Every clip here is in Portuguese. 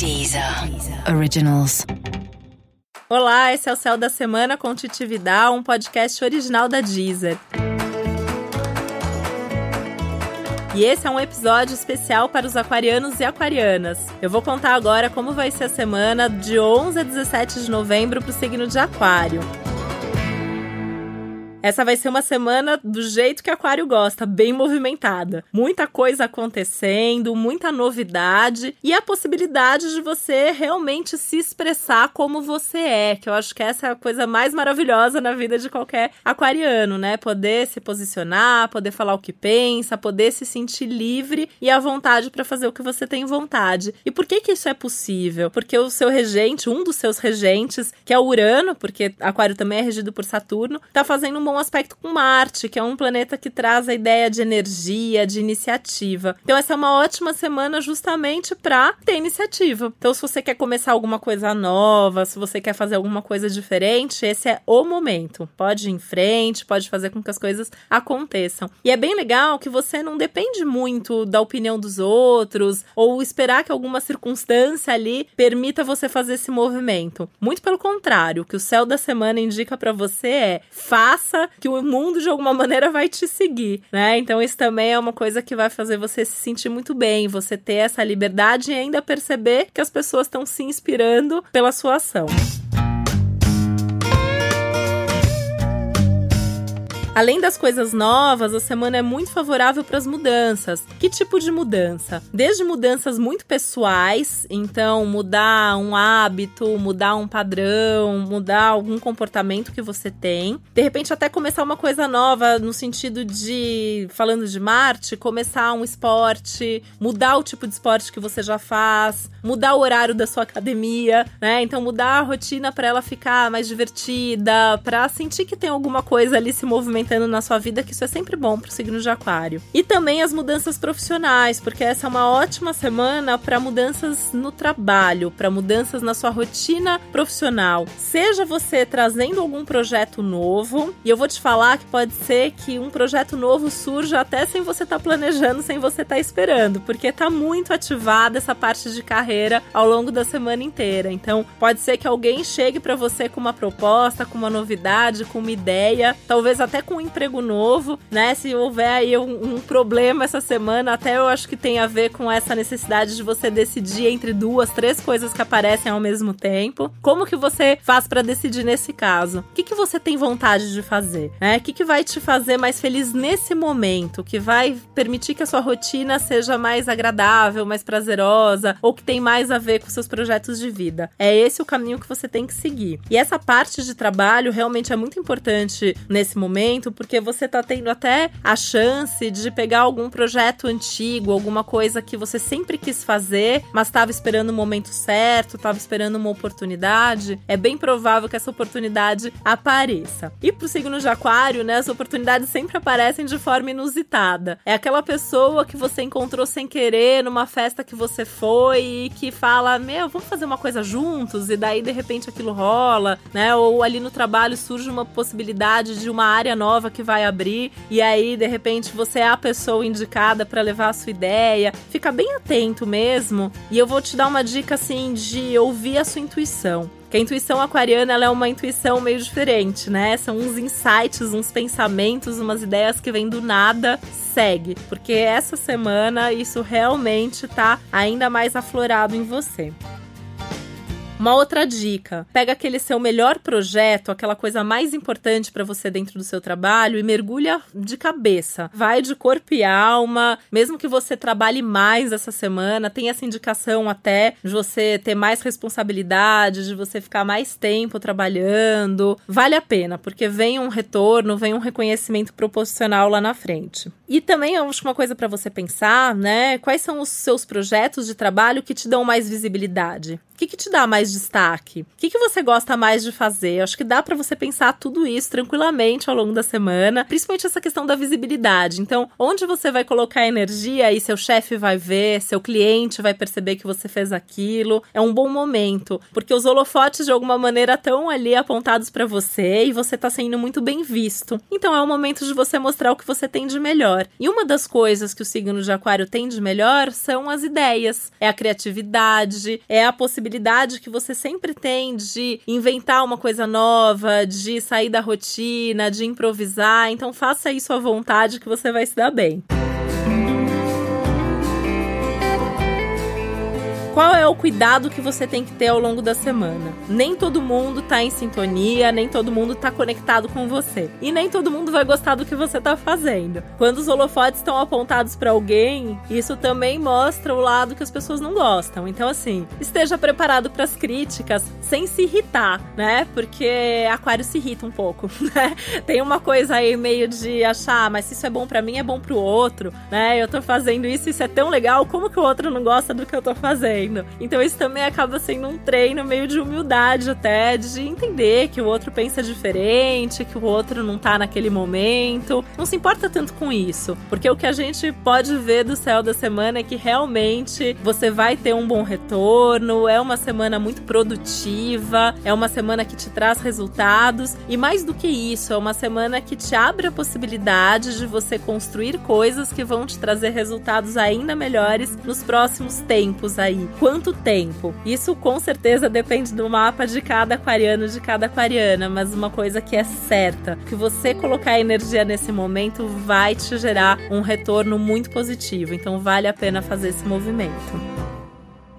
Deezer Originals. Olá, esse é o Céu da Semana com Titividade, um podcast original da Deezer. E esse é um episódio especial para os aquarianos e aquarianas. Eu vou contar agora como vai ser a semana de 11 a 17 de novembro para o signo de Aquário. Essa vai ser uma semana do jeito que Aquário gosta, bem movimentada. Muita coisa acontecendo, muita novidade e a possibilidade de você realmente se expressar como você é, que eu acho que essa é a coisa mais maravilhosa na vida de qualquer aquariano, né? Poder se posicionar, poder falar o que pensa, poder se sentir livre e à vontade para fazer o que você tem vontade. E por que que isso é possível? Porque o seu regente, um dos seus regentes, que é o Urano, porque Aquário também é regido por Saturno, tá fazendo um bom aspecto com Marte, que é um planeta que traz a ideia de energia, de iniciativa. Então, essa é uma ótima semana justamente para ter iniciativa. Então, se você quer começar alguma coisa nova, se você quer fazer alguma coisa diferente, esse é o momento. Pode ir em frente, pode fazer com que as coisas aconteçam. E é bem legal que você não depende muito da opinião dos outros ou esperar que alguma circunstância ali permita você fazer esse movimento. Muito pelo contrário, o que o céu da semana indica para você é faça que o mundo de alguma maneira vai te seguir, né? Então isso também é uma coisa que vai fazer você se sentir muito bem, você ter essa liberdade e ainda perceber que as pessoas estão se inspirando pela sua ação. Além das coisas novas, a semana é muito favorável para as mudanças. Que tipo de mudança? Desde mudanças muito pessoais, então mudar um hábito, mudar um padrão, mudar algum comportamento que você tem. De repente, até começar uma coisa nova, no sentido de, falando de Marte, começar um esporte, mudar o tipo de esporte que você já faz, mudar o horário da sua academia, né? Então, mudar a rotina para ela ficar mais divertida, para sentir que tem alguma coisa ali se movimentando movimentando na sua vida, que isso é sempre bom pro signo de Aquário. E também as mudanças profissionais, porque essa é uma ótima semana para mudanças no trabalho, para mudanças na sua rotina profissional. Seja você trazendo algum projeto novo, e eu vou te falar que pode ser que um projeto novo surja até sem você estar tá planejando, sem você estar tá esperando, porque tá muito ativada essa parte de carreira ao longo da semana inteira. Então, pode ser que alguém chegue para você com uma proposta, com uma novidade, com uma ideia, talvez até com um emprego novo, né? Se houver aí um, um, problema essa semana, até eu acho que tem a ver com essa necessidade de você decidir entre duas, três coisas que aparecem ao mesmo tempo. Como que você faz para decidir nesse caso? O que, que você tem vontade de fazer? Né? O que, que vai te fazer mais feliz nesse momento? Que vai permitir que a sua rotina seja mais agradável, mais prazerosa, ou que tem mais a ver com seus projetos de vida? É esse o caminho que você tem que seguir. E essa parte de trabalho realmente é muito importante nesse momento momento, porque você tá tendo até a chance de pegar algum projeto antigo, alguma coisa que você sempre quis fazer, mas estava esperando o momento certo, estava esperando uma oportunidade. É bem provável que essa oportunidade apareça. E pro signo de Aquário, né, as oportunidades sempre aparecem de forma inusitada. É aquela pessoa que você encontrou sem querer numa festa que você foi e que fala: Meu, vamos fazer uma coisa juntos, e daí de repente aquilo rola, né? Ou ali no trabalho surge uma possibilidade de uma área nova que vai abrir e aí de repente você é a pessoa indicada para levar a sua ideia. Fica bem atento mesmo. E eu vou te dar uma dica assim de ouvir a sua intuição. Que a intuição aquariana é uma intuição meio diferente, né? São uns insights, uns pensamentos, umas ideias que vêm do nada. Segue, porque essa semana isso realmente tá ainda mais aflorado em você. Uma outra dica: pega aquele seu melhor projeto, aquela coisa mais importante para você dentro do seu trabalho e mergulha de cabeça. Vai de corpo e alma, mesmo que você trabalhe mais essa semana, tem essa indicação até de você ter mais responsabilidade, de você ficar mais tempo trabalhando. Vale a pena, porque vem um retorno, vem um reconhecimento proporcional lá na frente. E também eu acho uma coisa para você pensar, né? Quais são os seus projetos de trabalho que te dão mais visibilidade? Que, que te dá mais destaque? O que, que você gosta mais de fazer? Eu acho que dá para você pensar tudo isso tranquilamente ao longo da semana, principalmente essa questão da visibilidade. Então, onde você vai colocar energia e seu chefe vai ver, seu cliente vai perceber que você fez aquilo, é um bom momento, porque os holofotes de alguma maneira estão ali apontados para você e você tá sendo muito bem visto. Então, é o momento de você mostrar o que você tem de melhor. E uma das coisas que o signo de Aquário tem de melhor são as ideias, é a criatividade, é a possibilidade que você sempre tem de inventar uma coisa nova, de sair da rotina, de improvisar. Então faça isso à vontade que você vai se dar bem. Qual é o cuidado que você tem que ter ao longo da semana? Nem todo mundo tá em sintonia, nem todo mundo tá conectado com você. E nem todo mundo vai gostar do que você tá fazendo. Quando os holofotes estão apontados para alguém, isso também mostra o lado que as pessoas não gostam. Então, assim, esteja preparado para as críticas sem se irritar, né? Porque Aquário se irrita um pouco, né? Tem uma coisa aí meio de achar, ah, mas se isso é bom para mim, é bom pro outro, né? Eu tô fazendo isso, isso é tão legal, como que o outro não gosta do que eu tô fazendo? Fazendo. Então isso também acaba sendo um treino meio de humildade até, de entender que o outro pensa diferente, que o outro não tá naquele momento. Não se importa tanto com isso, porque o que a gente pode ver do céu da semana é que realmente você vai ter um bom retorno, é uma semana muito produtiva, é uma semana que te traz resultados e mais do que isso, é uma semana que te abre a possibilidade de você construir coisas que vão te trazer resultados ainda melhores nos próximos tempos aí quanto tempo? Isso com certeza depende do mapa de cada aquariano, de cada aquariana, mas uma coisa que é certa, que você colocar energia nesse momento vai te gerar um retorno muito positivo, então vale a pena fazer esse movimento.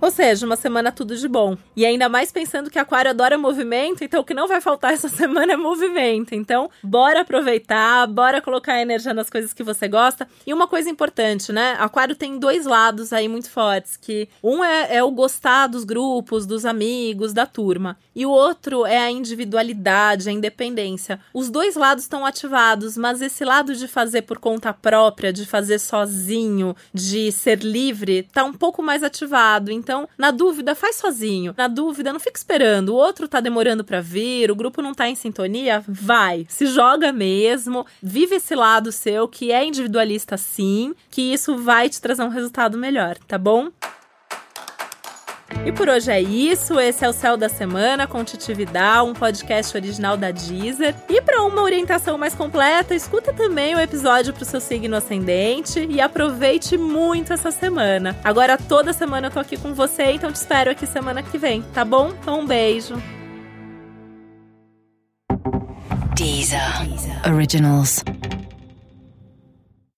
Ou seja, uma semana tudo de bom. E ainda mais pensando que Aquário adora movimento, então o que não vai faltar essa semana é movimento. Então, bora aproveitar, bora colocar energia nas coisas que você gosta. E uma coisa importante, né? Aquário tem dois lados aí muito fortes, que um é, é o gostar dos grupos, dos amigos, da turma. E o outro é a individualidade, a independência. Os dois lados estão ativados, mas esse lado de fazer por conta própria, de fazer sozinho, de ser livre, tá um pouco mais ativado. Então, então, na dúvida, faz sozinho. Na dúvida, não fica esperando. O outro tá demorando para vir, o grupo não tá em sintonia. Vai, se joga mesmo. Vive esse lado seu que é individualista sim, que isso vai te trazer um resultado melhor, tá bom? E por hoje é isso. Esse é o Céu da Semana com Titi Vidal, um podcast original da Deezer. E para uma orientação mais completa, escuta também o episódio para o seu signo ascendente e aproveite muito essa semana. Agora toda semana eu tô aqui com você, então te espero aqui semana que vem, tá bom? Então um beijo. Deezer. Deezer. Originals.